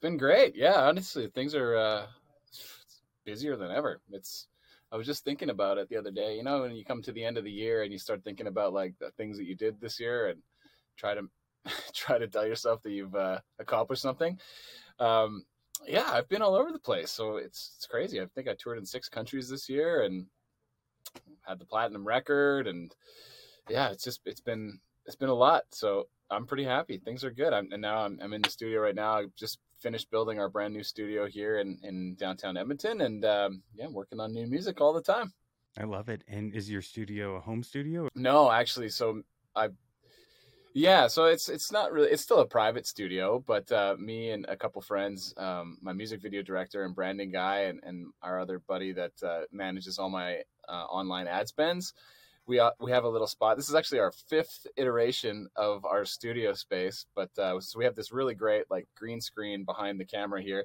been great. Yeah, honestly, things are uh, busier than ever. It's I was just thinking about it the other day. You know, when you come to the end of the year and you start thinking about like the things that you did this year and try to try to tell yourself that you've uh, accomplished something. Um, yeah, I've been all over the place, so it's it's crazy. I think I toured in six countries this year and had the platinum record, and yeah, it's just it's been it's been a lot. So I'm pretty happy. Things are good. I'm, and now I'm, I'm in the studio right now. Just finished building our brand new studio here in, in downtown Edmonton, and um, yeah, working on new music all the time. I love it. And is your studio a home studio? No, actually. So I, yeah, so it's it's not really. It's still a private studio, but uh, me and a couple friends, um, my music video director and branding guy, and, and our other buddy that uh, manages all my uh, online ad spends we uh, we have a little spot. This is actually our fifth iteration of our studio space, but uh, so we have this really great like green screen behind the camera here,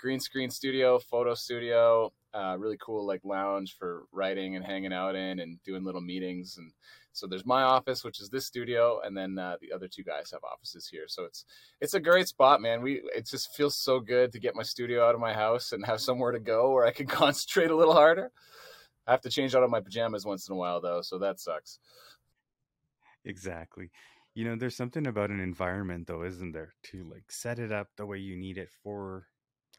green screen studio, photo studio, uh, really cool like lounge for writing and hanging out in and doing little meetings. And so there's my office, which is this studio, and then uh, the other two guys have offices here. So it's it's a great spot, man. We it just feels so good to get my studio out of my house and have somewhere to go where I can concentrate a little harder. I have to change out of my pajamas once in a while though, so that sucks. Exactly. You know, there's something about an environment though, isn't there, to like set it up the way you need it for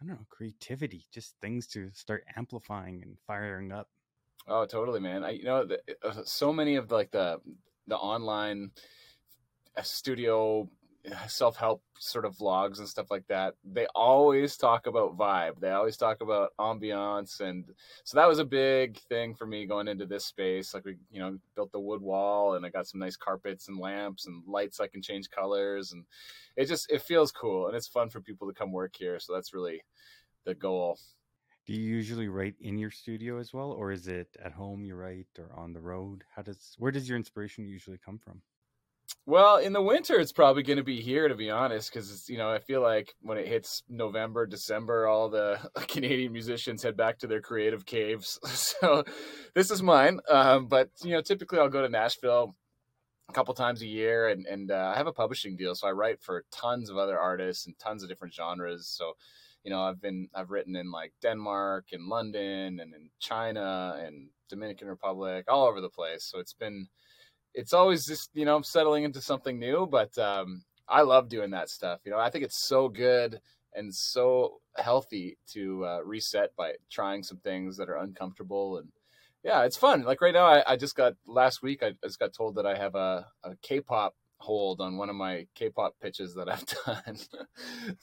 I don't know, creativity, just things to start amplifying and firing up. Oh, totally, man. I you know, the, uh, so many of like the the online uh, studio self-help sort of vlogs and stuff like that they always talk about vibe. They always talk about ambiance and so that was a big thing for me going into this space. Like we you know built the wood wall and i got some nice carpets and lamps and lights i can change colors and it just it feels cool and it's fun for people to come work here so that's really the goal. Do you usually write in your studio as well or is it at home you write or on the road? How does where does your inspiration usually come from well, in the winter, it's probably going to be here, to be honest, because you know I feel like when it hits November, December, all the Canadian musicians head back to their creative caves. So this is mine, um, but you know typically I'll go to Nashville a couple times a year, and and uh, I have a publishing deal, so I write for tons of other artists and tons of different genres. So you know I've been I've written in like Denmark and London and in China and Dominican Republic, all over the place. So it's been it's always just you know settling into something new but um, i love doing that stuff you know i think it's so good and so healthy to uh, reset by trying some things that are uncomfortable and yeah it's fun. Like right now i, I just got last week i just got told that i have a, a k-pop hold on one of my k-pop pitches that i've done.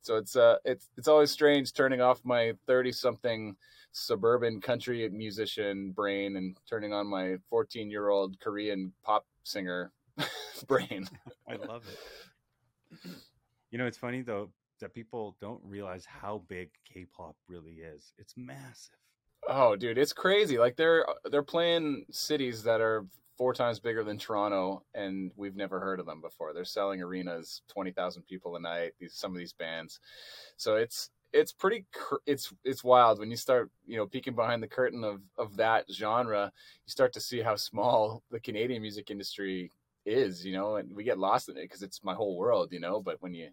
So it's uh it's it's always strange turning off my 30 something suburban country musician brain and turning on my 14 year old Korean pop singer brain. I love it. You know, it's funny though that people don't realize how big K-pop really is. It's massive. Oh, dude, it's crazy. Like they're uh, they're playing cities that are four times bigger than Toronto, and we've never heard of them before. They're selling arenas, twenty thousand people a night. These some of these bands, so it's it's pretty it's it's wild when you start you know peeking behind the curtain of of that genre you start to see how small the canadian music industry is you know and we get lost in it because it's my whole world you know but when you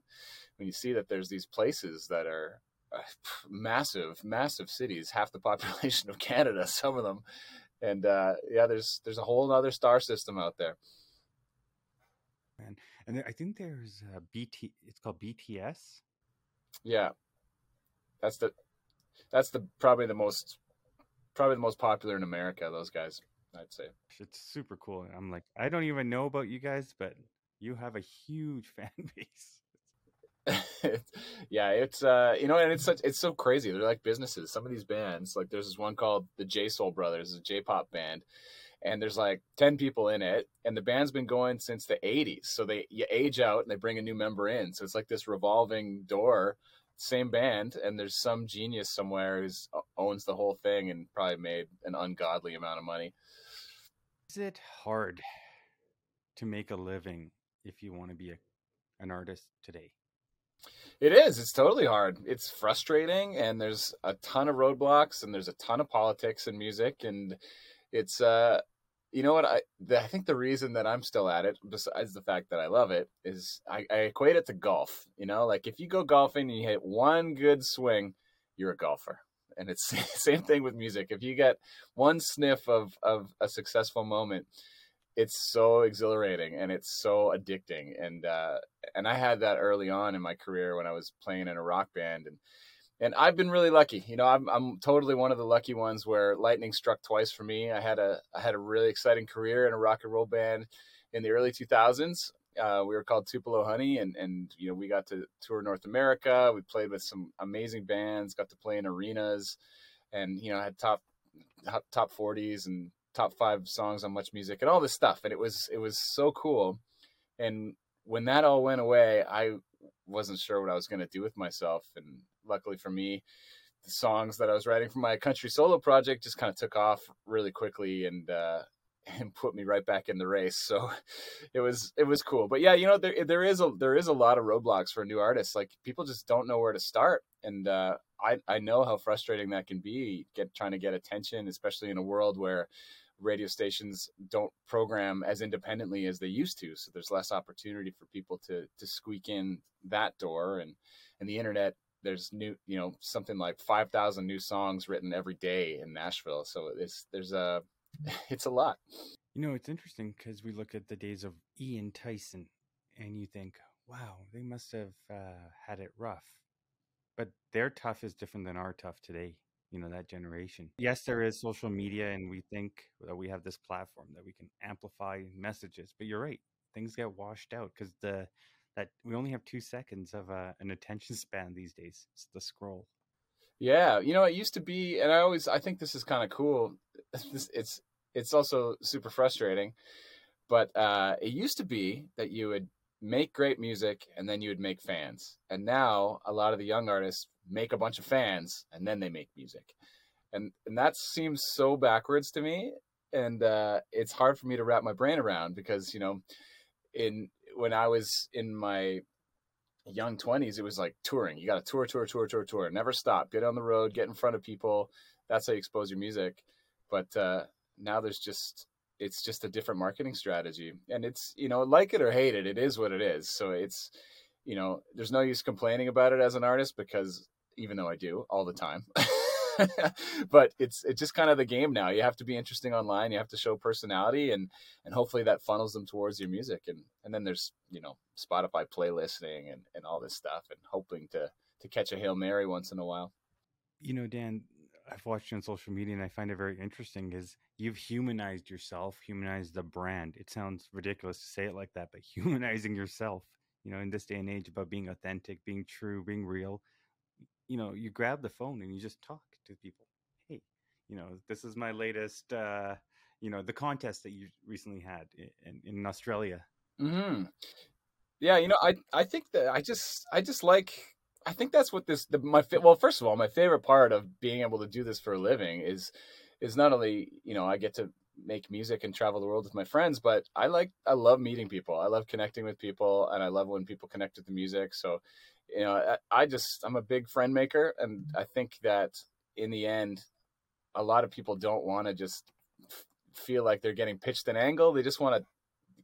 when you see that there's these places that are uh, massive massive cities half the population of canada some of them and uh yeah there's there's a whole other star system out there. Man and there, i think there's a bt it's called bts yeah that's the that's the probably the most probably the most popular in America. Those guys, I'd say. It's super cool. I'm like, I don't even know about you guys, but you have a huge fan base. yeah, it's uh, you know, and it's such it's so crazy. They're like businesses. Some of these bands, like there's this one called the J Soul Brothers, a J-pop band, and there's like 10 people in it and the band's been going since the 80s so they you age out and they bring a new member in so it's like this revolving door same band and there's some genius somewhere who owns the whole thing and probably made an ungodly amount of money. Is it hard to make a living if you want to be a, an artist today? It is it's totally hard. It's frustrating and there's a ton of roadblocks and there's a ton of politics in music and it's uh you know what? I the, I think the reason that I'm still at it, besides the fact that I love it, is I, I equate it to golf. You know, like if you go golfing and you hit one good swing, you're a golfer. And it's same thing with music. If you get one sniff of of a successful moment, it's so exhilarating and it's so addicting. And uh, and I had that early on in my career when I was playing in a rock band and and I've been really lucky. You know, I'm I'm totally one of the lucky ones where lightning struck twice for me. I had a I had a really exciting career in a rock and roll band in the early 2000s. Uh, we were called Tupelo Honey, and and you know we got to tour North America. We played with some amazing bands, got to play in arenas, and you know had top top 40s and top five songs on Much Music and all this stuff. And it was it was so cool. And when that all went away, I wasn't sure what I was going to do with myself. And luckily for me, the songs that I was writing for my country solo project just kind of took off really quickly and uh, and put me right back in the race. So it was it was cool. But yeah, you know there there is a there is a lot of roadblocks for new artists. Like people just don't know where to start, and uh, I I know how frustrating that can be. Get trying to get attention, especially in a world where radio stations don't program as independently as they used to so there's less opportunity for people to to squeak in that door and and the internet there's new you know something like 5000 new songs written every day in Nashville. So it's there's a it's a lot. You know it's interesting cuz we look at the days of Ian Tyson and you think wow they must have uh, had it rough. But their tough is different than our tough today you know that generation. Yes there is social media and we think that we have this platform that we can amplify messages but you're right things get washed out because the that we only have two seconds of uh, an attention span these days it's the scroll. Yeah you know it used to be and i always i think this is kind of cool it's, it's it's also super frustrating but uh it used to be that you would make great music and then you would make fans and now a lot of the young artists make a bunch of fans and then they make music and and that seems so backwards to me and uh, it's hard for me to wrap my brain around because you know in when i was in my young 20s it was like touring. You got to tour tour tour tour tour. Never stop. Get on the road get in front of people. That's how you expose your music. But uh, now there's just it's just a different marketing strategy. And it's you know like it or hate it it is what it is. So it's you know there's no use complaining about it as an artist because even though I do all the time. but it's it's just kind of the game now. You have to be interesting online. You have to show personality, and and hopefully that funnels them towards your music. And and then there's you know Spotify playlisting and and all this stuff, and hoping to to catch a hail mary once in a while. You know, Dan, I've watched you on social media, and I find it very interesting. Is you've humanized yourself, humanized the brand. It sounds ridiculous to say it like that, but humanizing yourself. You know, in this day and age, about being authentic, being true, being real you know, you grab the phone and you just talk to people. Hey, you know, this is my latest, uh, you know, the contest that you recently had in, in Australia. Hmm. Yeah, you know, I I think that I just I just like I think that's what this the, my well first of all my favorite part of being able to do this for a living is is not only you know I get to make music and travel the world with my friends but I like I love meeting people I love connecting with people and I love when people connect with the music so you know, I, just I'm a big friend maker, and I think that in the end, a lot of people don't want to just feel like they're getting pitched an angle. They just want to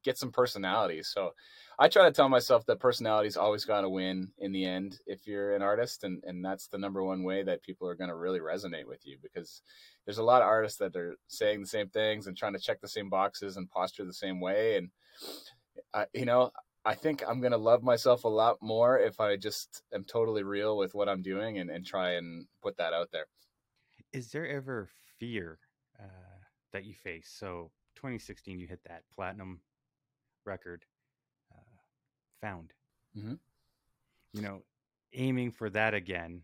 get some personality. So I try to tell myself that personality's always got to win in the end if you're an artist, and and that's the number one way that people are going to really resonate with you because there's a lot of artists that are saying the same things and trying to check the same boxes and posture the same way, and I, you know I think I'm gonna love myself a lot more if I just am totally real with what I'm doing and, and try and put that out there. Is there ever fear uh, that you face? So 2016, you hit that platinum record, uh, found. Mm-hmm. You know, aiming for that again.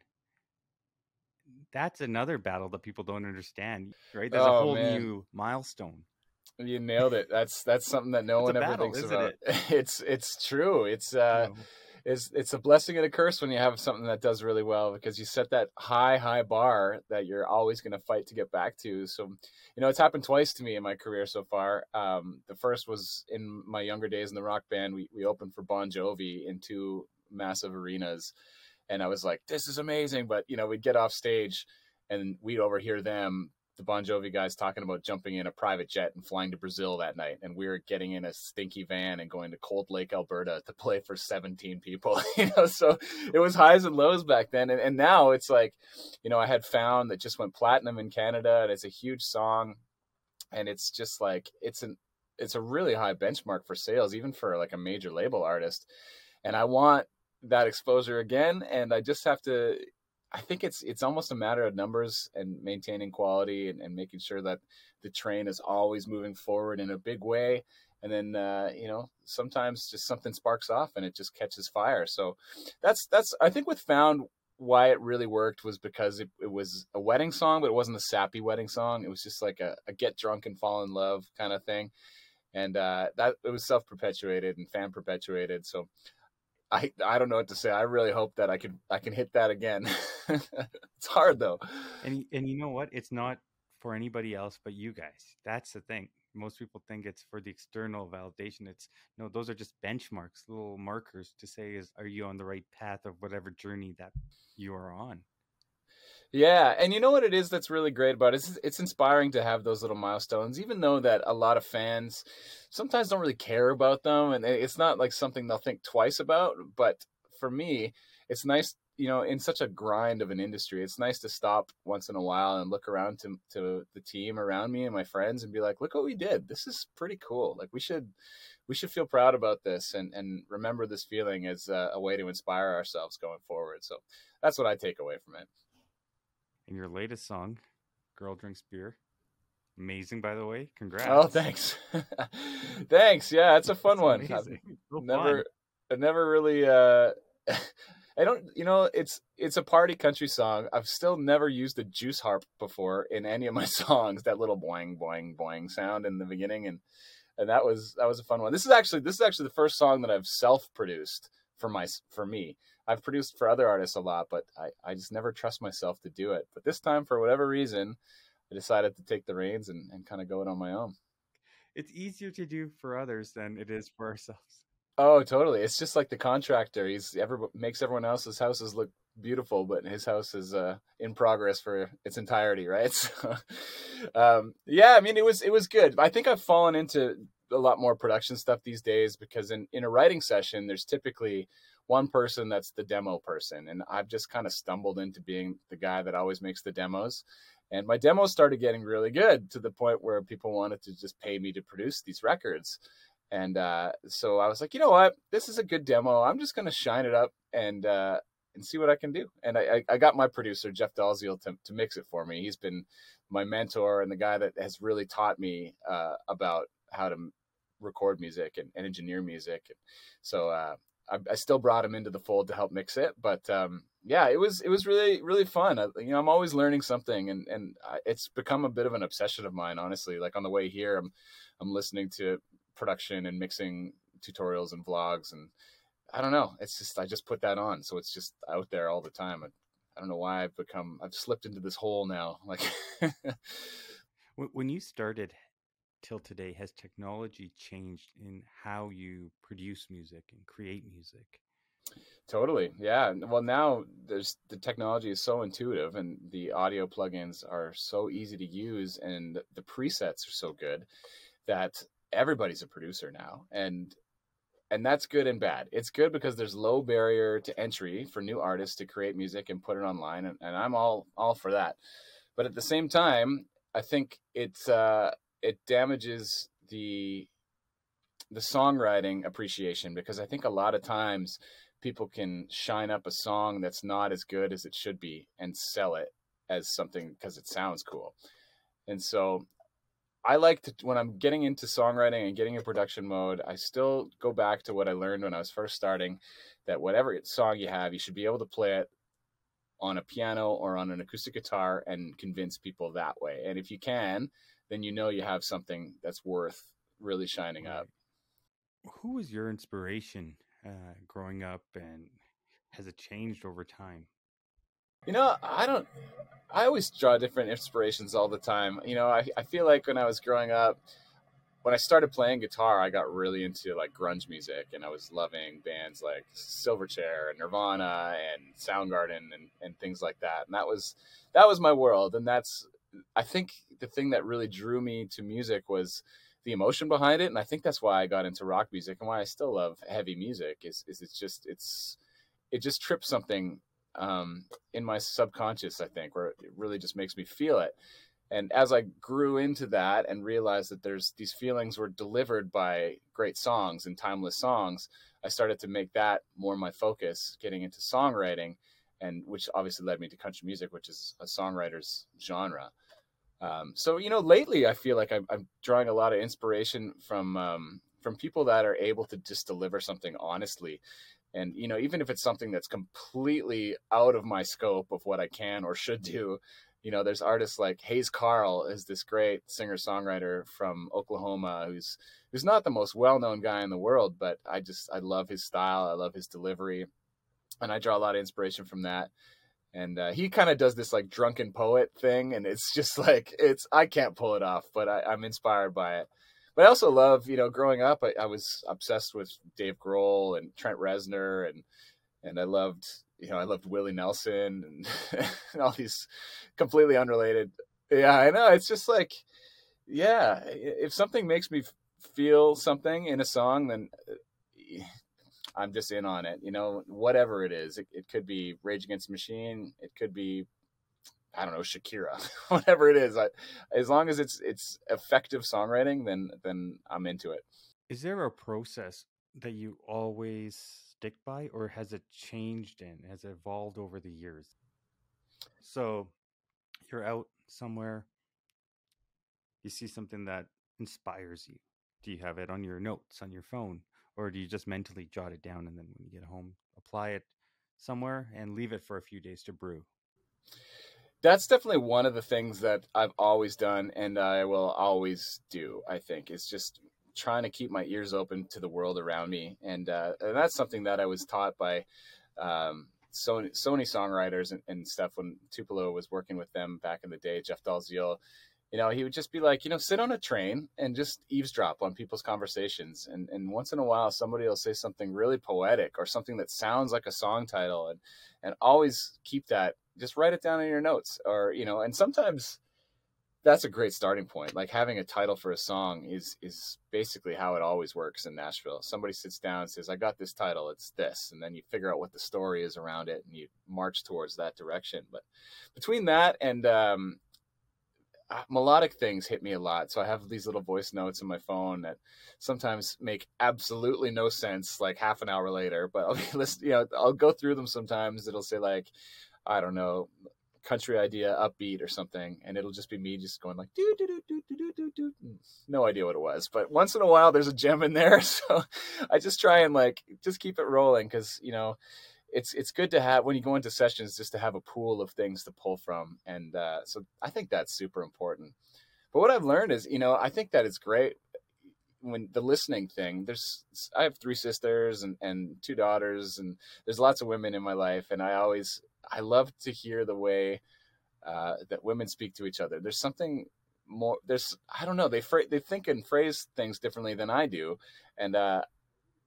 That's another battle that people don't understand, right? There's oh, a whole man. new milestone. You nailed it. That's that's something that no it's one ever battle, thinks about. It? it's it's true. It's uh no. it's it's a blessing and a curse when you have something that does really well because you set that high high bar that you're always going to fight to get back to. So, you know, it's happened twice to me in my career so far. Um, the first was in my younger days in the rock band. We we opened for Bon Jovi in two massive arenas, and I was like, "This is amazing!" But you know, we'd get off stage and we'd overhear them the Bon Jovi guys talking about jumping in a private jet and flying to Brazil that night, and we were getting in a stinky van and going to Cold Lake, Alberta, to play for 17 people. you know, so it was highs and lows back then, and, and now it's like, you know, I had found that just went platinum in Canada, and it's a huge song, and it's just like it's an it's a really high benchmark for sales, even for like a major label artist, and I want that exposure again, and I just have to I think it's it's almost a matter of numbers and maintaining quality and, and making sure that the train is always moving forward in a big way. And then uh, you know sometimes just something sparks off and it just catches fire. So that's that's I think with Found why it really worked was because it, it was a wedding song, but it wasn't a sappy wedding song. It was just like a, a get drunk and fall in love kind of thing. And uh, that it was self perpetuated and fan perpetuated. So I I don't know what to say. I really hope that I can I can hit that again. it's hard though. And and you know what? It's not for anybody else but you guys. That's the thing. Most people think it's for the external validation. It's no, those are just benchmarks, little markers to say is are you on the right path of whatever journey that you are on. Yeah, and you know what it is that's really great about it? It's it's inspiring to have those little milestones, even though that a lot of fans sometimes don't really care about them, and it's not like something they'll think twice about. But for me, it's nice, you know, in such a grind of an industry, it's nice to stop once in a while and look around to to the team around me and my friends and be like, look what we did. This is pretty cool. Like we should we should feel proud about this and and remember this feeling as a, a way to inspire ourselves going forward. So that's what I take away from it in your latest song, Girl Drinks Beer. Amazing, by the way. Congrats. Oh, thanks. thanks. Yeah, it's a fun it's one. So never, fun. I never really. Uh, I don't. You know, it's it's a party country song. I've still never used the juice harp before in any of my songs. That little boing boing boing sound in the beginning, and and that was that was a fun one. This is actually this is actually the first song that I've self produced for my for me. I've produced for other artists a lot, but I, I just never trust myself to do it. But this time, for whatever reason, I decided to take the reins and, and kind of go it on my own. It's easier to do for others than it is for ourselves. Oh, totally. It's just like the contractor. He's ever makes everyone else's houses look beautiful, but his house is uh, in progress for its entirety, right? So, um, yeah, I mean, it was it was good. I think I've fallen into a lot more production stuff these days because in in a writing session, there's typically one person that's the demo person. And I've just kind of stumbled into being the guy that always makes the demos. And my demos started getting really good to the point where people wanted to just pay me to produce these records. And uh, so I was like, you know what? This is a good demo. I'm just going to shine it up and uh, and see what I can do. And I, I got my producer Jeff Dalziel to, to mix it for me. He's been my mentor and the guy that has really taught me uh, about how to record music and, and engineer music. So uh, I, I, still brought him into the fold to help mix it, but um, yeah, it was it was really really fun. I, you know, I'm always learning something, and and it's become a bit of an obsession of mine, honestly. Like on the way here, I'm I'm listening to production and mixing tutorials and vlogs, and I don't know. It's just I just put that on, so it's just out there all the time. I, I don't know why I've become I've slipped into this hole now. Like when you started, till today has technology changed in how you produce music and create music? Totally yeah well now there's the technology is so intuitive and the audio plugins are so easy to use and the presets are so good that everybody's a producer now and and that's good and bad. It's good because there's low barrier to entry for new artists to create music and put it online and, and i'm all all for that. But at the same time i think it's uh it damages the the songwriting appreciation because I think a lot of times people can shine up a song that's not as good as it should be and sell it as something because it sounds cool. And so I like to when I'm getting into songwriting and getting in production mode, I still go back to what I learned when I was first starting that whatever song you have, you should be able to play it on a piano or on an acoustic guitar and convince people that way. And if you can, then you know you have something that's worth really shining up. Who was your inspiration uh, growing up, and has it changed over time? You know, I don't. I always draw different inspirations all the time. You know, I, I feel like when I was growing up, when I started playing guitar, I got really into like grunge music, and I was loving bands like Silverchair and Nirvana and Soundgarden and, and things like that. And that was that was my world, and that's I think the thing that really drew me to music was the emotion behind it, and I think that's why I got into rock music and why I still love heavy music. Is is it's just it's it just trips something um, in my subconscious. I think where it really just makes me feel it. And as I grew into that and realized that there's these feelings were delivered by great songs and timeless songs, I started to make that more my focus, getting into songwriting, and which obviously led me to country music, which is a songwriter's genre. Um, so you know, lately I feel like I'm, I'm drawing a lot of inspiration from um, from people that are able to just deliver something honestly, and you know, even if it's something that's completely out of my scope of what I can or should do. You know, there's artists like Hayes Carll is this great singer songwriter from Oklahoma who's who's not the most well known guy in the world, but I just I love his style, I love his delivery, and I draw a lot of inspiration from that and uh, he kind of does this like drunken poet thing and it's just like it's i can't pull it off but I, am inspired by it. But i also love you know growing up I, I, was obsessed with dave grohl and trent reznor and and i loved you know i loved willie nelson and, and all these completely unrelated yeah i know it's just like yeah if something makes me feel something in a song then I'm just in on it. You know, whatever it is, it, it could be Rage Against Machine, it could be I don't know Shakira, whatever it is. I, as long as it's it's effective songwriting, then then I'm into it. Is there a process that you always stick by, or has it changed and has it evolved over the years? So you're out somewhere, you see something that inspires you. Do you have it on your notes on your phone? Or do you just mentally jot it down and then when you get home apply it somewhere and leave it for a few days to brew? That's definitely one of the things that i've always done and i will always do i think is just trying to keep my ears open to the world around me and, uh, and that's something that i was taught by um, Sony, Sony songwriters and, and, stuff when Tupelo was working with them back in the day, Jeff Dalziel, you know, he would just be like, you know, sit on a train and just eavesdrop on people's conversations. And, and once in a while, somebody will say something really poetic or something that sounds like a song title. And, and always keep that, just write it down in your notes or, you know, and sometimes that's a great starting point. Like having a title for a song is, is basically how it always works in Nashville. Somebody sits down and says, I got this title, it's this. And then you figure out what the story is around it and you march towards that direction. But between that and, um, Ah, melodic things hit me a lot. So I have these little voice notes in my phone that sometimes make absolutely no sense, like half an hour later. But I'll be you know, I'll go through them sometimes. It'll say like, I don't know, country idea, upbeat or something, and it'll just be me just going like do do do do do do do. Mm, no idea what it was, but once in a while there's a gem in there, so I just try and like just keep it rolling because you know it's it's good to have when you go into sessions just to have a pool of things to pull from and uh, so i think that's super important. But what i've learned is you know i think that it's great when the listening thing there's i have three sisters and, and two daughters and there's lots of women in my life and i always i love to hear the way uh, that women speak to each other. There's something more there's i don't know they they think and phrase things differently than i do and uh,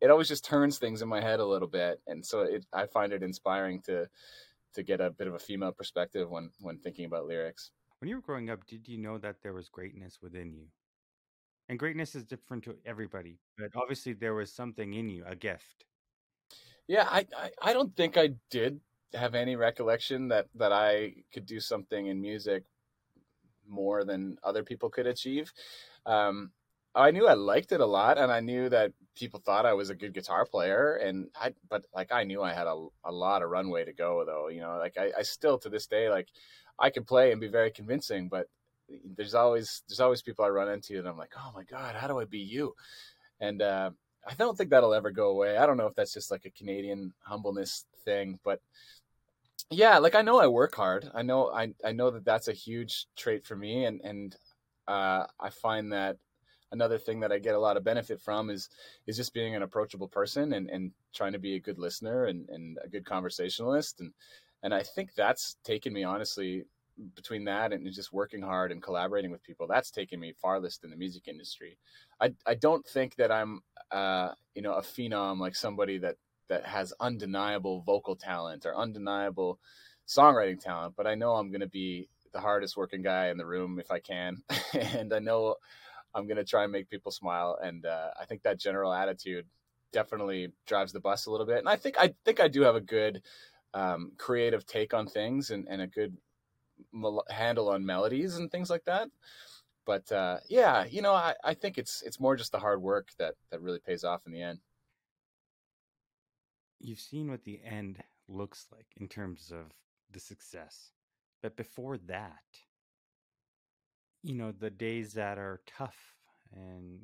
it always just turns things in my head a little bit, and so it, I find it inspiring to to get a bit of a female perspective when when thinking about lyrics. When you were growing up, did you know that there was greatness within you? And greatness is different to everybody, but obviously there was something in you, a gift. Yeah, I, I, I don't think I did have any recollection that that I could do something in music more than other people could achieve. Um, I knew I liked it a lot, and I knew that people thought I was a good guitar player, and I, but like I knew I had a, a lot of runway to go, though. You know, like I, I still to this day, like I can play and be very convincing, but there's always there's always people I run into, and I'm like, oh my god, how do I be you? And uh, I don't think that'll ever go away. I don't know if that's just like a Canadian humbleness thing, but yeah, like I know I work hard. I know I I know that that's a huge trait for me, and and uh, I find that another thing that I get a lot of benefit from is is just being an approachable person and, and trying to be a good listener and, and a good conversationalist. And and I think that's taken me honestly between that and just working hard and collaborating with people that's taken me farthest in the music industry. I, I don't think that I'm uh, you know a phenom like somebody that that has undeniable vocal talent or undeniable songwriting talent but I know I'm going to be the hardest working guy in the room if I can, and I know I'm gonna try and make people smile. And uh, I think that general attitude definitely drives the bus a little bit. And I think I think I do have a good um, creative take on things and, and a good mel- handle on melodies and things like that. But uh, yeah, you know, I, I think it's it's more just the hard work that that really pays off in the end. You've seen what the end looks like in terms of the success. But before that, you know, the days that are tough and,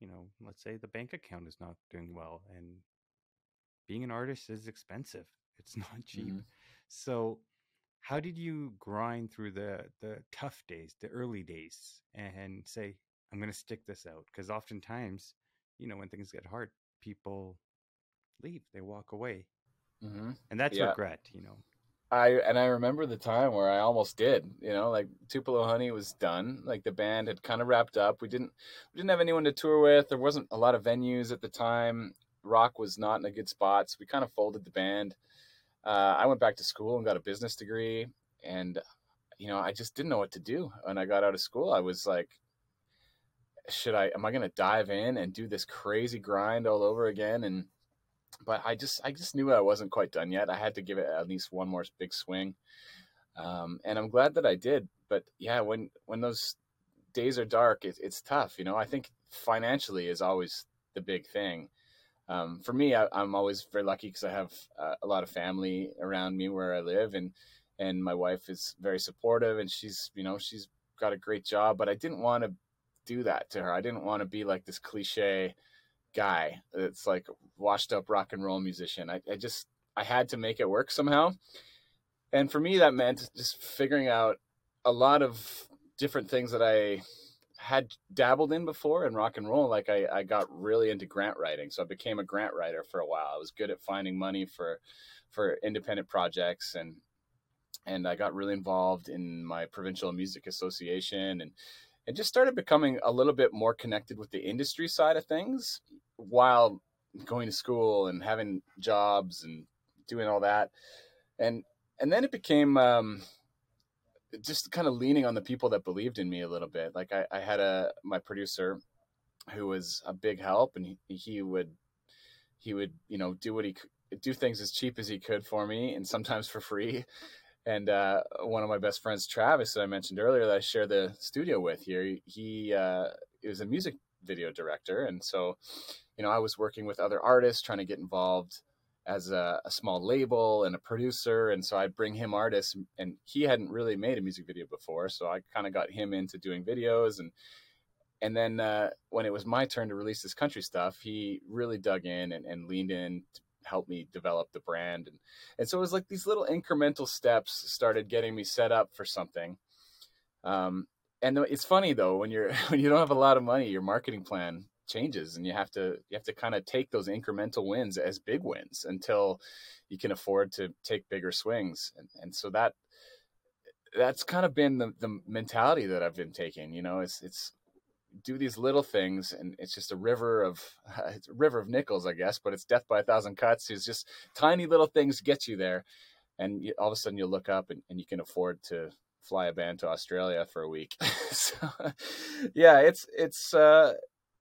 you know, let's say the bank account is not doing well and being an artist is expensive. It's not cheap. Mm-hmm. So, how did you grind through the the tough days, the early days and say, I'm going to stick this out because oftentimes, you know, when things get hard, people leave, they walk away. Mm-hmm. And that's yeah. regret, you know. I and I remember the time where I almost did, you know, like Tupelo Honey was done. Like the band had kind of wrapped up. We didn't we didn't have anyone to tour with. There wasn't a lot of venues at the time. Rock was not in a good spot, so we kind of folded the band. Uh, I went back to school and got a business degree, and you know, I just didn't know what to do. When I got out of school, I was like, should I? Am I going to dive in and do this crazy grind all over again? And but I just I just knew I wasn't quite done yet. I had to give it at least one more big swing, um, and I'm glad that I did. But yeah, when when those days are dark, it, it's tough. You know, I think financially is always the big thing. Um, for me, I, am always very lucky because I have uh, a lot of family around me where I live, and and my wife is very supportive, and she's you know she's got a great job. But I didn't want to do that to her. I didn't want to be like this cliche guy that's like washed up rock and roll musician. I, I just I had to make it work somehow. And for me that meant just figuring out a lot of different things that I had dabbled in before in rock and roll. Like I, I got really into grant writing. So I became a grant writer for a while. I was good at finding money for for independent projects and and I got really involved in my provincial music association and and just started becoming a little bit more connected with the industry side of things while going to school and having jobs and doing all that. And and then it became um, just kind of leaning on the people that believed in me a little bit. Like i, I had a my producer who was a big help and he, he would he would you know do what he do things as cheap as he could for me and sometimes for free. And uh, one of my best friends, Travis, that I mentioned earlier, that I share the studio with here, he uh, is a music video director, and so you know I was working with other artists, trying to get involved as a, a small label and a producer, and so I'd bring him artists, and he hadn't really made a music video before, so I kind of got him into doing videos and. And then uh, when it was my turn to release this country stuff, he really dug in and, and leaned in to help me develop the brand and and so it was like these little incremental steps started getting me set up for something um, and it's funny though when you're when you don't have a lot of money your marketing plan changes and you have to you have to kind of take those incremental wins as big wins until you can afford to take bigger swings. And, and so that that's kind of been the, the mentality that I've been taking you know it's it's do these little things and it's just a river of uh, it's a river of nickels i guess but it's death by a thousand cuts. It's just tiny little things get you there and you, all of a sudden you look up and, and you can afford to fly a band to australia for a week. So yeah it's it's uh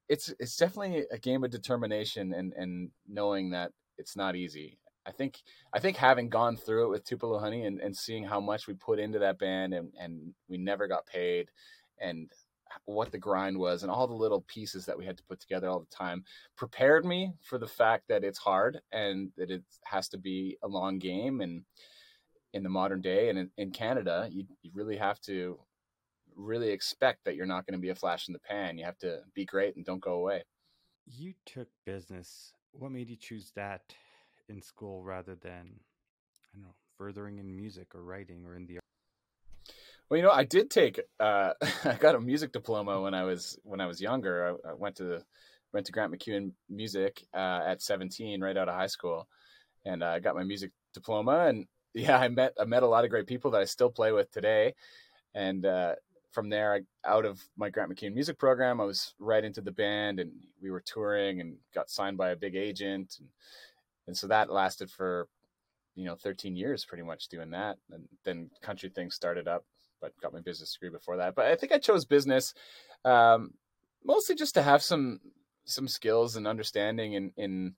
it's it's definitely a game of determination and and knowing that it's not easy. I think I think having gone through it with Tupelo Honey and, and seeing how much we put into that band and, and we never got paid and what the grind was and all the little pieces that we had to put together all the time prepared me for the fact that it's hard and that it has to be a long game and in the modern day and in, in canada you, you really have to really expect that you're not going to be a flash in the pan you have to be great and don't go away you took business what made you choose that in school rather than i don't know furthering in music or writing or in the well, you know, I did take. Uh, I got a music diploma when I was when I was younger. I, I went to went to Grant MacEwan Music uh, at 17, right out of high school, and I got my music diploma. And yeah, I met I met a lot of great people that I still play with today. And uh, from there, I, out of my Grant MacEwan Music program, I was right into the band, and we were touring and got signed by a big agent, and and so that lasted for you know 13 years pretty much doing that and then country things started up but got my business degree before that. But I think I chose business um, mostly just to have some some skills and understanding in in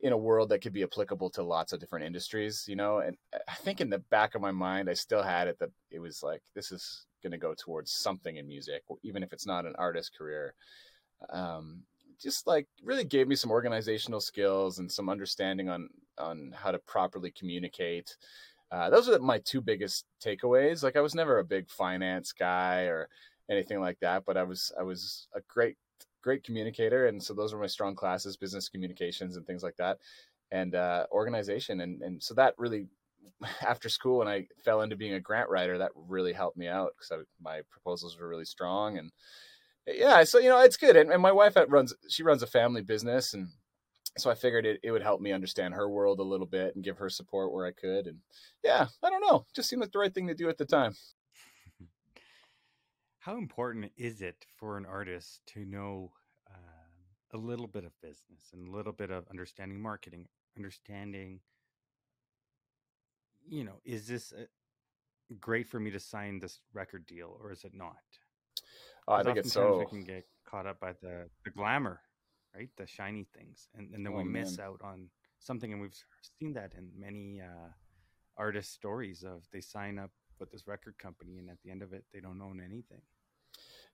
in a world that could be applicable to lots of different industries, you know. And I think in the back of my mind, I still had it that it was like this is going to go towards something in music, even if it's not an artist career. Um, just like really gave me some organizational skills and some understanding on on how to properly communicate. Uh, those are my two biggest takeaways. Like I was never a big finance guy or anything like that, but I was I was a great great communicator, and so those were my strong classes: business communications and things like that, and uh, organization. And and so that really, after school, when I fell into being a grant writer, that really helped me out because my proposals were really strong and yeah. So you know, it's good. And, and my wife runs she runs a family business, and so I figured it, it would help me understand her world a little bit and give her support where I could. And yeah, I don't know, just seemed like the right thing to do at the time. How important is it for an artist to know uh, a little bit of business and a little bit of understanding marketing, understanding, you know, is this a, great for me to sign this record deal or is it not? Oh, I think it's so. We can get caught up by the, the glamour, right? The shiny things. And, and then oh, we miss out on something. And we've seen that in many uh, artist stories of they sign up with this record company, and at the end of it, they don't own anything.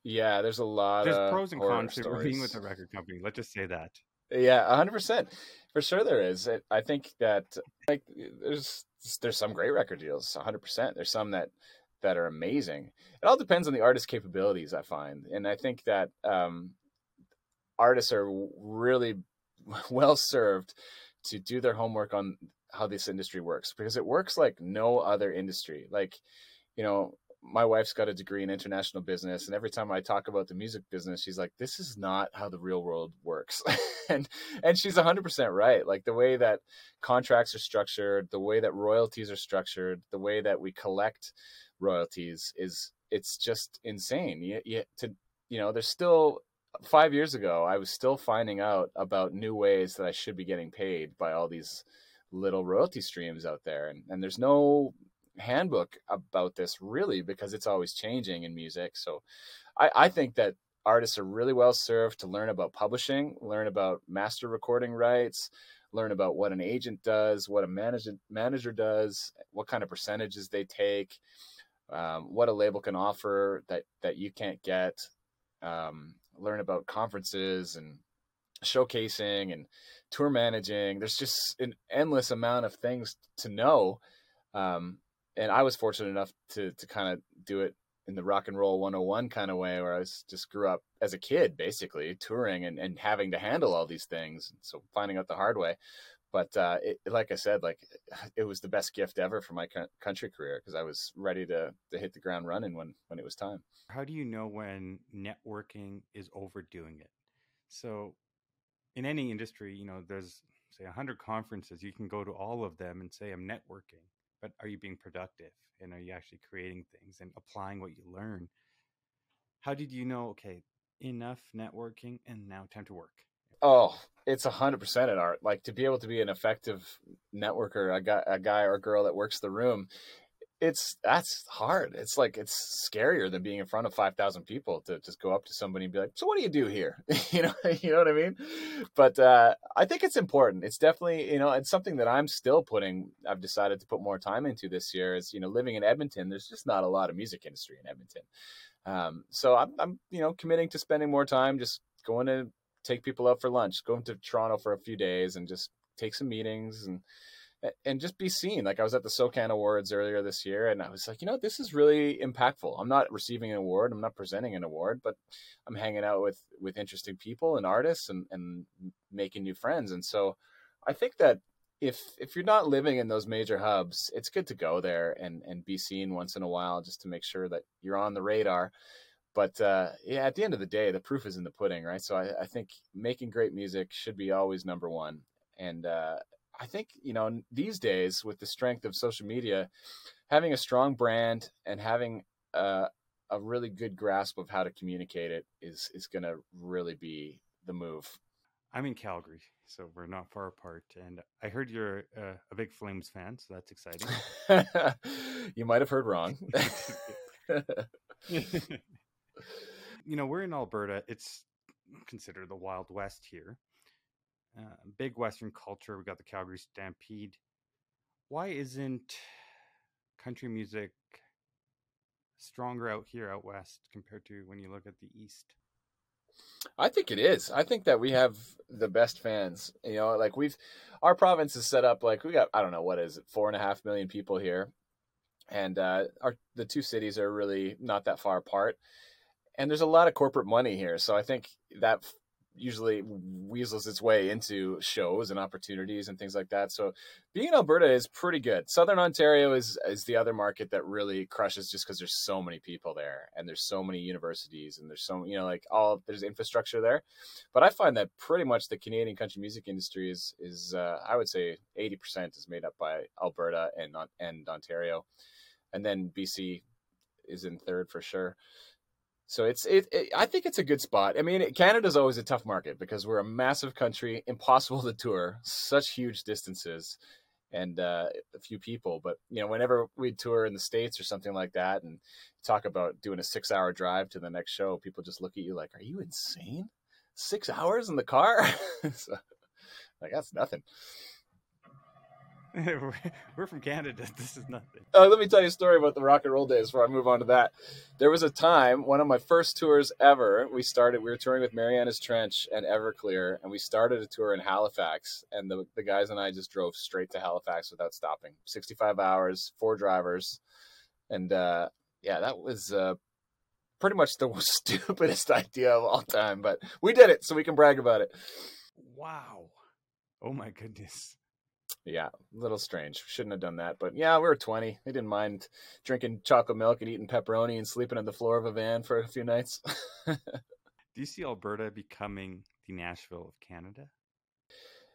Yeah, there's a lot. There's pros and cons to working with a record company. Let's just say that. Yeah, hundred percent, for sure. There is. I think that like there's there's some great record deals. hundred percent. There's some that that are amazing. It all depends on the artist's capabilities. I find, and I think that um, artists are really well served to do their homework on how this industry works because it works like no other industry. Like, you know, my wife's got a degree in international business and every time I talk about the music business, she's like, this is not how the real world works. and and she's 100% right. Like the way that contracts are structured, the way that royalties are structured, the way that we collect royalties is it's just insane. You, you, to you know, there's still five years ago, I was still finding out about new ways that I should be getting paid by all these little royalty streams out there, and and there's no handbook about this really because it's always changing in music. So, I I think that artists are really well served to learn about publishing, learn about master recording rights, learn about what an agent does, what a manager manager does, what kind of percentages they take, um, what a label can offer that that you can't get. Um, learn about conferences and showcasing and tour managing. There's just an endless amount of things to know. Um, and I was fortunate enough to to kind of do it in the rock and roll 101 kind of way where I was just grew up as a kid basically touring and, and having to handle all these things. So finding out the hard way but uh, it, like I said, like it was the best gift ever for my country career because I was ready to to hit the ground running when when it was time. How do you know when networking is overdoing it? So, in any industry, you know, there's say a 100 conferences, you can go to all of them and say I'm networking, but are you being productive and are you actually creating things and applying what you learn? How did you know? Okay, enough networking and now time to work. Oh, it's a hundred percent an art. Like to be able to be an effective networker, a guy, a guy or girl that works the room, it's that's hard. It's like it's scarier than being in front of five thousand people to just go up to somebody and be like, "So what do you do here?" you know, you know what I mean. But uh, I think it's important. It's definitely you know it's something that I'm still putting. I've decided to put more time into this year. Is you know living in Edmonton, there's just not a lot of music industry in Edmonton. Um, so I'm, I'm you know committing to spending more time just going to take people out for lunch, going to Toronto for a few days and just take some meetings and and just be seen. Like I was at the SOCAN Awards earlier this year, and I was like, you know, this is really impactful. I'm not receiving an award, I'm not presenting an award, but I'm hanging out with with interesting people and artists and and making new friends. And so, I think that if if you're not living in those major hubs, it's good to go there and and be seen once in a while just to make sure that you're on the radar but uh, yeah, at the end of the day, the proof is in the pudding, right? So I, I think making great music should be always number one. And uh, I think you know these days with the strength of social media, having a strong brand and having a, a really good grasp of how to communicate it is is going to really be the move. I'm in Calgary, so we're not far apart. And I heard you're uh, a big Flames fan, so that's exciting. you might have heard wrong. you know, we're in Alberta. It's considered the Wild West here. Uh, big Western culture. We got the Calgary Stampede. Why isn't country music stronger out here out west compared to when you look at the east? I think it is. I think that we have the best fans. You know, like we've our province is set up like we got I don't know what is it four and a half million people here, and uh, our the two cities are really not that far apart. And there's a lot of corporate money here, so I think that usually weasels its way into shows and opportunities and things like that. So being in Alberta is pretty good. Southern Ontario is is the other market that really crushes just because there's so many people there and there's so many universities and there's so you know like all there's infrastructure there. But I find that pretty much the Canadian country music industry is is uh, I would say 80% is made up by Alberta and and Ontario, and then BC is in third for sure. So it's it, it, I think it's a good spot. I mean, Canada's always a tough market because we're a massive country, impossible to tour, such huge distances, and uh, a few people. But you know, whenever we tour in the states or something like that, and talk about doing a six-hour drive to the next show, people just look at you like, "Are you insane? Six hours in the car?" so, like that's nothing. we're from Canada. This is nothing. Uh, let me tell you a story about the rock and roll days before I move on to that. There was a time, one of my first tours ever, we started, we were touring with Marianas Trench and Everclear, and we started a tour in Halifax. And the, the guys and I just drove straight to Halifax without stopping. 65 hours, four drivers. And uh, yeah, that was uh, pretty much the stupidest idea of all time, but we did it, so we can brag about it. Wow. Oh my goodness yeah, a little strange. Shouldn't have done that. But yeah, we were 20. We didn't mind drinking chocolate milk and eating pepperoni and sleeping on the floor of a van for a few nights. Do you see Alberta becoming the Nashville of Canada?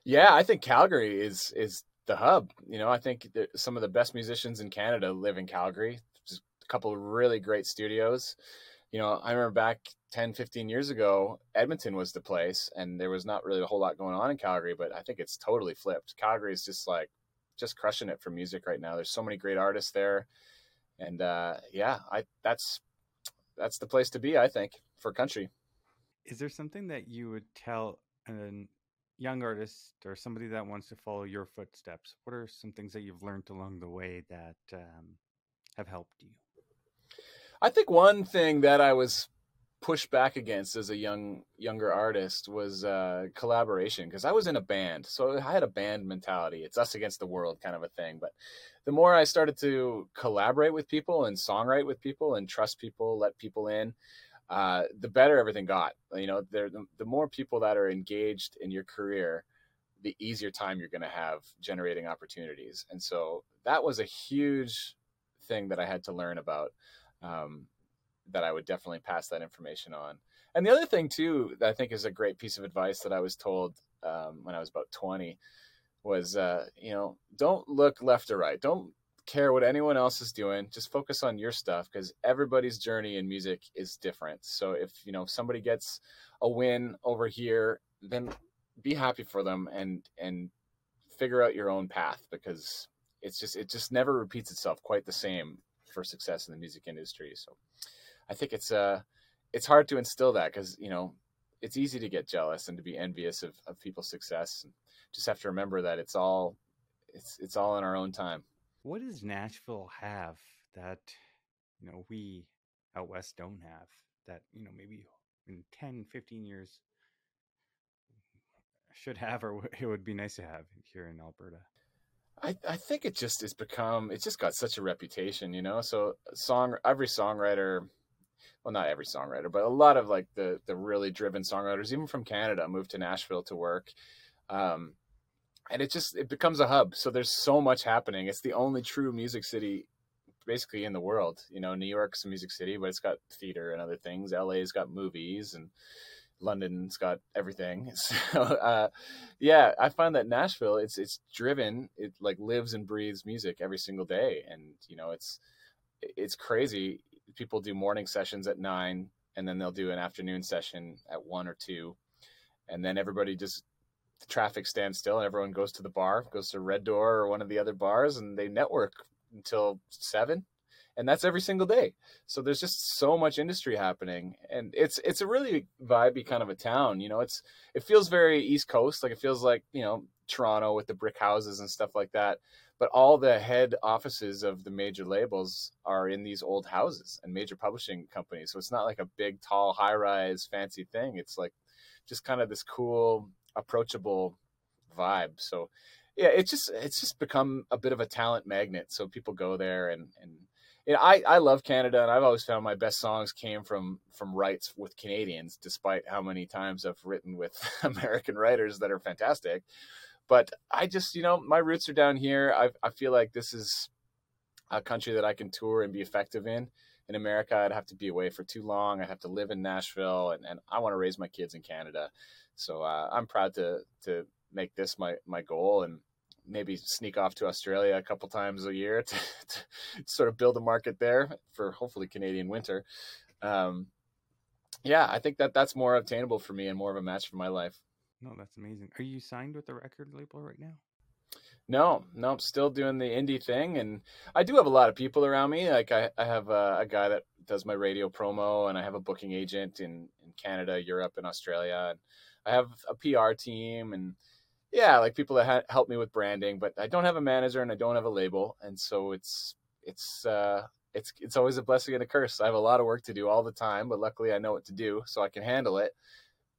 Yeah, I think Calgary is is the hub. You know, I think some of the best musicians in Canada live in Calgary. Just a couple of really great studios. You know, I remember back 10, 15 years ago, Edmonton was the place, and there was not really a whole lot going on in Calgary, but I think it's totally flipped. Calgary is just like just crushing it for music right now. There's so many great artists there. And uh, yeah, I that's that's the place to be, I think, for country. Is there something that you would tell a young artist or somebody that wants to follow your footsteps? What are some things that you've learned along the way that um, have helped you? I think one thing that I was pushed back against as a young younger artist was uh, collaboration because I was in a band, so I had a band mentality. It's us against the world kind of a thing. But the more I started to collaborate with people and songwrite with people and trust people, let people in, uh, the better everything got. You know, the, the more people that are engaged in your career, the easier time you're going to have generating opportunities. And so that was a huge thing that I had to learn about. Um, that I would definitely pass that information on. And the other thing too, that I think is a great piece of advice that I was told um, when I was about 20 was, uh, you know, don't look left or right. Don't care what anyone else is doing. Just focus on your stuff because everybody's journey in music is different. So if, you know, if somebody gets a win over here, then be happy for them and, and figure out your own path because it's just, it just never repeats itself quite the same for success in the music industry. So, I think it's uh it's hard to instill that because you know it's easy to get jealous and to be envious of, of people's success. And just have to remember that it's all it's it's all in our own time. What does Nashville have that you know we out west don't have that you know maybe in 10 15 years should have or it would be nice to have here in Alberta? I, I think it just has become it's just got such a reputation, you know. So song every songwriter well not every songwriter but a lot of like the the really driven songwriters even from canada moved to nashville to work um, and it just it becomes a hub. So there's so much happening. It's the only true music city basically in the world you know? New york's a music city but it's got theater and other things. La's got movies and london's got everything. So uh, yeah i find that nashville it's it's driven it like lives and breathes music every single day. And you know it's it's crazy. People do morning sessions at nine and then they'll do an afternoon session at one or two. And then everybody just the traffic stands still and everyone goes to the bar, goes to Red Door or one of the other bars, and they network until seven, and that's every single day. So there's just so much industry happening, and it's it's a really vibey kind of a town. You know, it's it feels very East Coast, like it feels like you know Toronto with the brick houses and stuff like that. But all the head offices of the major labels are in these old houses and major publishing companies. So it's not like a big, tall, high rise, fancy thing. It's like just kind of this cool, approachable vibe. So yeah, it's just it's just become a bit of a talent magnet. So people go there and and I, I love Canada and I've always found my best songs came from from writes with Canadians, despite how many times I've written with American writers that are fantastic. But I just, you know, my roots are down here. I, I feel like this is a country that I can tour and be effective in. In America, I'd have to be away for too long. I'd have to live in Nashville, and, and I want to raise my kids in Canada. So uh, I'm proud to to make this my my goal and maybe sneak off to Australia a couple times a year to, to sort of build a market there for hopefully Canadian winter. Um, yeah, I think that that's more obtainable for me and more of a match for my life. No, that's amazing. Are you signed with a record label right now? No, no, I'm still doing the indie thing, and I do have a lot of people around me. Like I, I have a, a guy that does my radio promo, and I have a booking agent in in Canada, Europe, and Australia, and I have a PR team, and yeah, like people that ha- help me with branding. But I don't have a manager, and I don't have a label, and so it's it's uh, it's it's always a blessing and a curse. I have a lot of work to do all the time, but luckily I know what to do, so I can handle it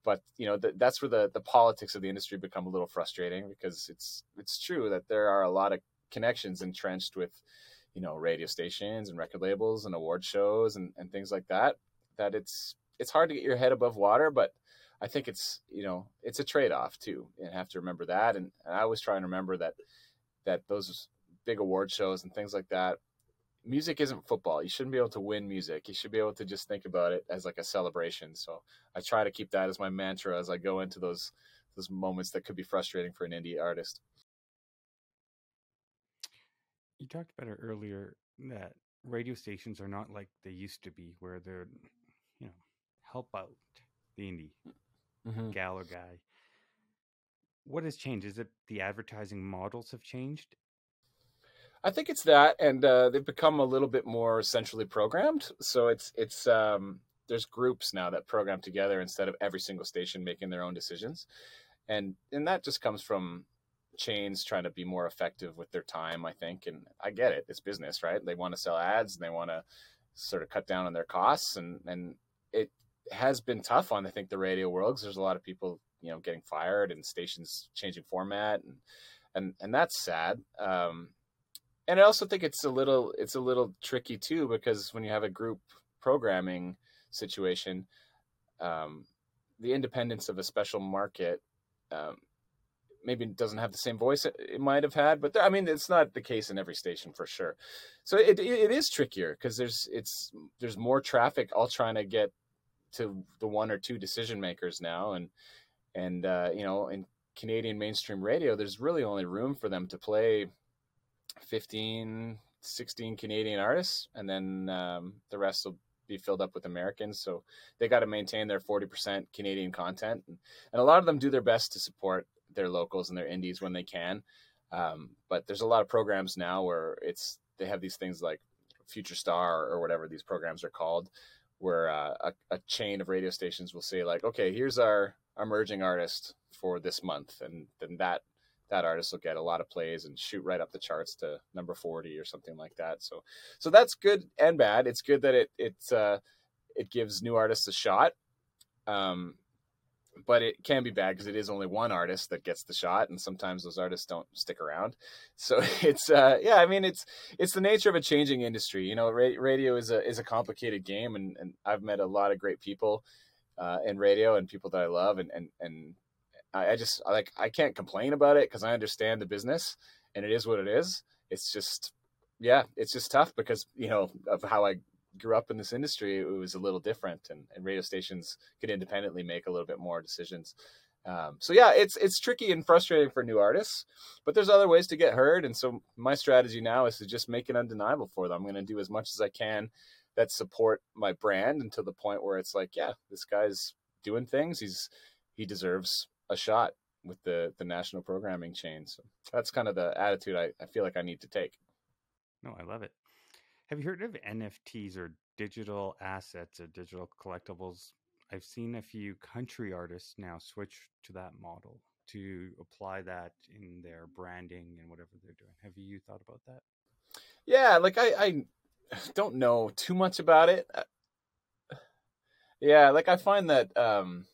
but you know th- that's where the the politics of the industry become a little frustrating because it's it's true that there are a lot of connections entrenched with you know radio stations and record labels and award shows and, and things like that that it's it's hard to get your head above water but i think it's you know it's a trade-off too and have to remember that and, and i always try and remember that that those big award shows and things like that music isn't football. You shouldn't be able to win music. You should be able to just think about it as like a celebration. So I try to keep that as my mantra as I go into those those moments that could be frustrating for an indie artist. You talked about it earlier that radio stations are not like they used to be, where they're you know help out the indie mm. Mm-hmm. gal or guy. What has changed? Is it the advertising models have changed? I think it's that, and uh, they've become a little bit more centrally programmed. So it's it's um, there's groups now that program together instead of every single station making their own decisions, and and that just comes from chains trying to be more effective with their time. I think, and I get it. It's business, right? They want to sell ads and they want to sort of cut down on their costs, and and it has been tough on I think the radio world because there's a lot of people you know getting fired and stations changing format and and and that's sad. Um, and I also think it's a little it's a little tricky too because when you have a group programming situation, um, the independence of a special market um, maybe doesn't have the same voice it, might have had. But I mean, it's not the case in every station for sure. So it it is trickier because there's it's there's more traffic all trying to get to the one or two decision makers now, and and uh, you know in Canadian mainstream radio, there's really only room for them to play 15, 16 Canadian artists, and then um, the rest will be filled up with Americans. So they got to maintain their 40% Canadian content. And, and, a lot of them do their best to support their locals and their indies when they can. Um, but there's a lot of programs now where it's they have these things like Future Star or whatever these programs are called, where uh, a, a chain of radio stations will say like, okay, here's our emerging artist for this month, and then that that artist will get a lot of plays and shoot right up the charts to number 40 or something like that. So, so that's good and bad. It's good that it, it's, uh, it gives new artists a shot. Um, but it can be bad because it is only one artist that gets the shot and sometimes those artists don't stick around so it's uh yeah i mean it's it's the nature of a changing industry you know ra- radio is a is a complicated game and, and i've met a lot of great people uh, in radio and people that i love and and and I, I just like I can't complain about it because I understand the business and it is what it is. It's just yeah, it's just tough because you know of how I grew up in this industry. It was a little different, and, and radio stations could independently make a little bit more decisions. Um, so yeah, it's it's tricky and frustrating for new artists, but there's other ways to get heard. And so my strategy now is to just make it undeniable for them. I'm going to do as much as I can that support my brand until the point where it's like, yeah, this guy's doing things. He's he deserves a shot. with the the national programming chain. So that's kind of the attitude I, I feel like I need to take. No, I love it. Have you heard of NFTs or digital assets or digital collectibles? I've seen a few country artists now switch to that model to apply that in their branding and whatever they're doing. Have you thought about that? Yeah, like I, I don't know too much about it. Uh, yeah, like I find that um,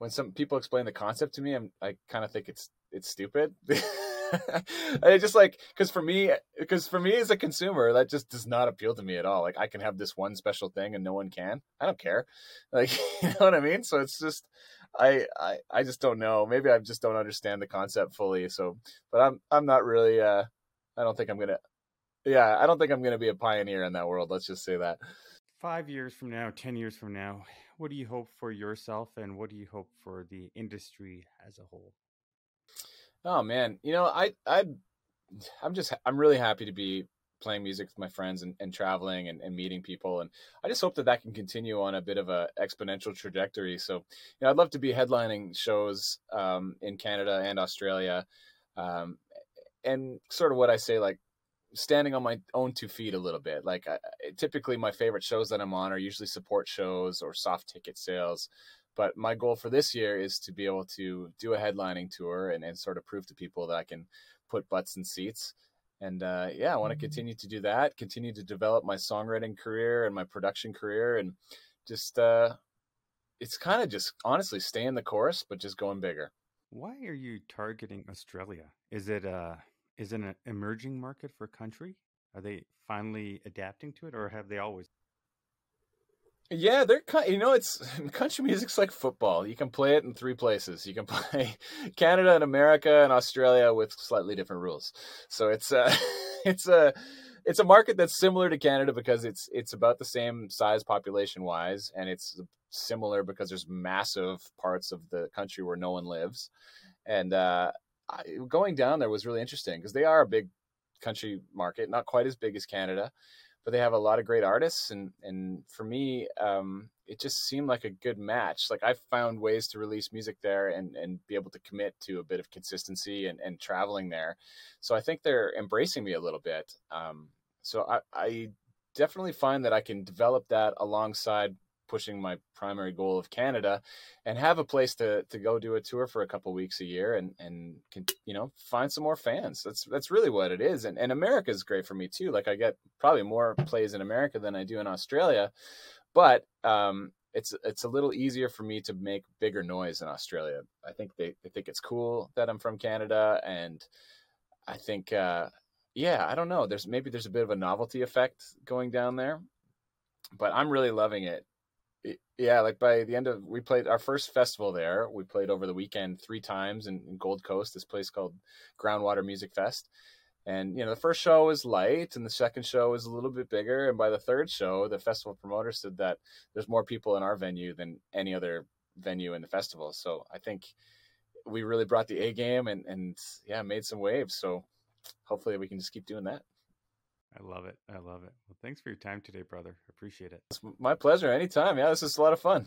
when some people explain the concept to me, I'm, I kind of think it's it's stupid. I just like because for me, because for me as a consumer, that just does not appeal to me at all. Like I can have this one special thing and no one can. I don't care. Like you know what I mean. So it's just I I I just don't know. Maybe I just don't understand the concept fully. So, but I'm I'm not really. uh I don't think I'm gonna. Yeah, I don't think I'm gonna be a pioneer in that world. Let's just say that. Five years from now, ten years from now, what do you hope for yourself, and what do you hope for the industry as a whole? Oh man, you know, I I I'm just I'm really happy to be playing music with my friends and, and traveling and, and, meeting people and i just hope that that can continue on a bit of a exponential trajectory. So you know i'd love to be headlining shows um, in canada and australia um, and sort of what i say like standing on my own two feet a little bit. Like I, typically my favorite shows that i'm on are usually support shows or soft ticket sales but my goal for this year is to be able to do a headlining tour and, and sort of prove to people that I can put butts in seats. And uh, yeah, I want to mm-hmm. continue to do that, continue to develop my songwriting career and my production career, and just uh, it's kind of just honestly staying the course, but just going bigger. Why are you targeting Australia? Is it uh is it an emerging market for country? Are they finally adapting to it, or have they always yeah, they're kind you know it's country music's like football. You can play it in three places. You can play Canada and America and Australia with slightly different rules. So it's a it's a it's a market that's similar to Canada because it's it's about the same size population wise, and it's similar because there's massive parts of the country where no one lives. And uh, going down there was really interesting because they are a big country market, not quite as big as Canada but they have a lot of great artists and and for me um, it just seemed like a good match. Like i found ways to release music there and and be able to commit to a bit of consistency and, and traveling there. So i think they're embracing me a little bit um, so I, I definitely find that i can develop that alongside pushing my primary goal of Canada and have a place to to go do a tour for a couple weeks a year and and can, you know find some more fans. That's that's really what it is. And and America is great for me too. Like I get probably more plays in America than I do in Australia, but um, it's it's a little easier for me to make bigger noise in Australia. I think they, they think it's cool that I'm from Canada, and I think uh, yeah, I don't know. There's maybe there's a bit of a novelty effect going down there, but I'm really loving it yeah like by the end of we played our first festival there we played over the weekend three times in, in, gold coast this place called groundwater music fest. And you know the first show was light and the second show was a little bit bigger and by the third show the festival promoter said that there's more people in our venue than any other venue in the festival. So i think we really brought the a game and and yeah made some waves. So hopefully we can just keep doing that I love it. I love it. Well, thanks for your time today, brother. Appreciate it. It's my pleasure. Anytime. Yeah, this is a lot of fun.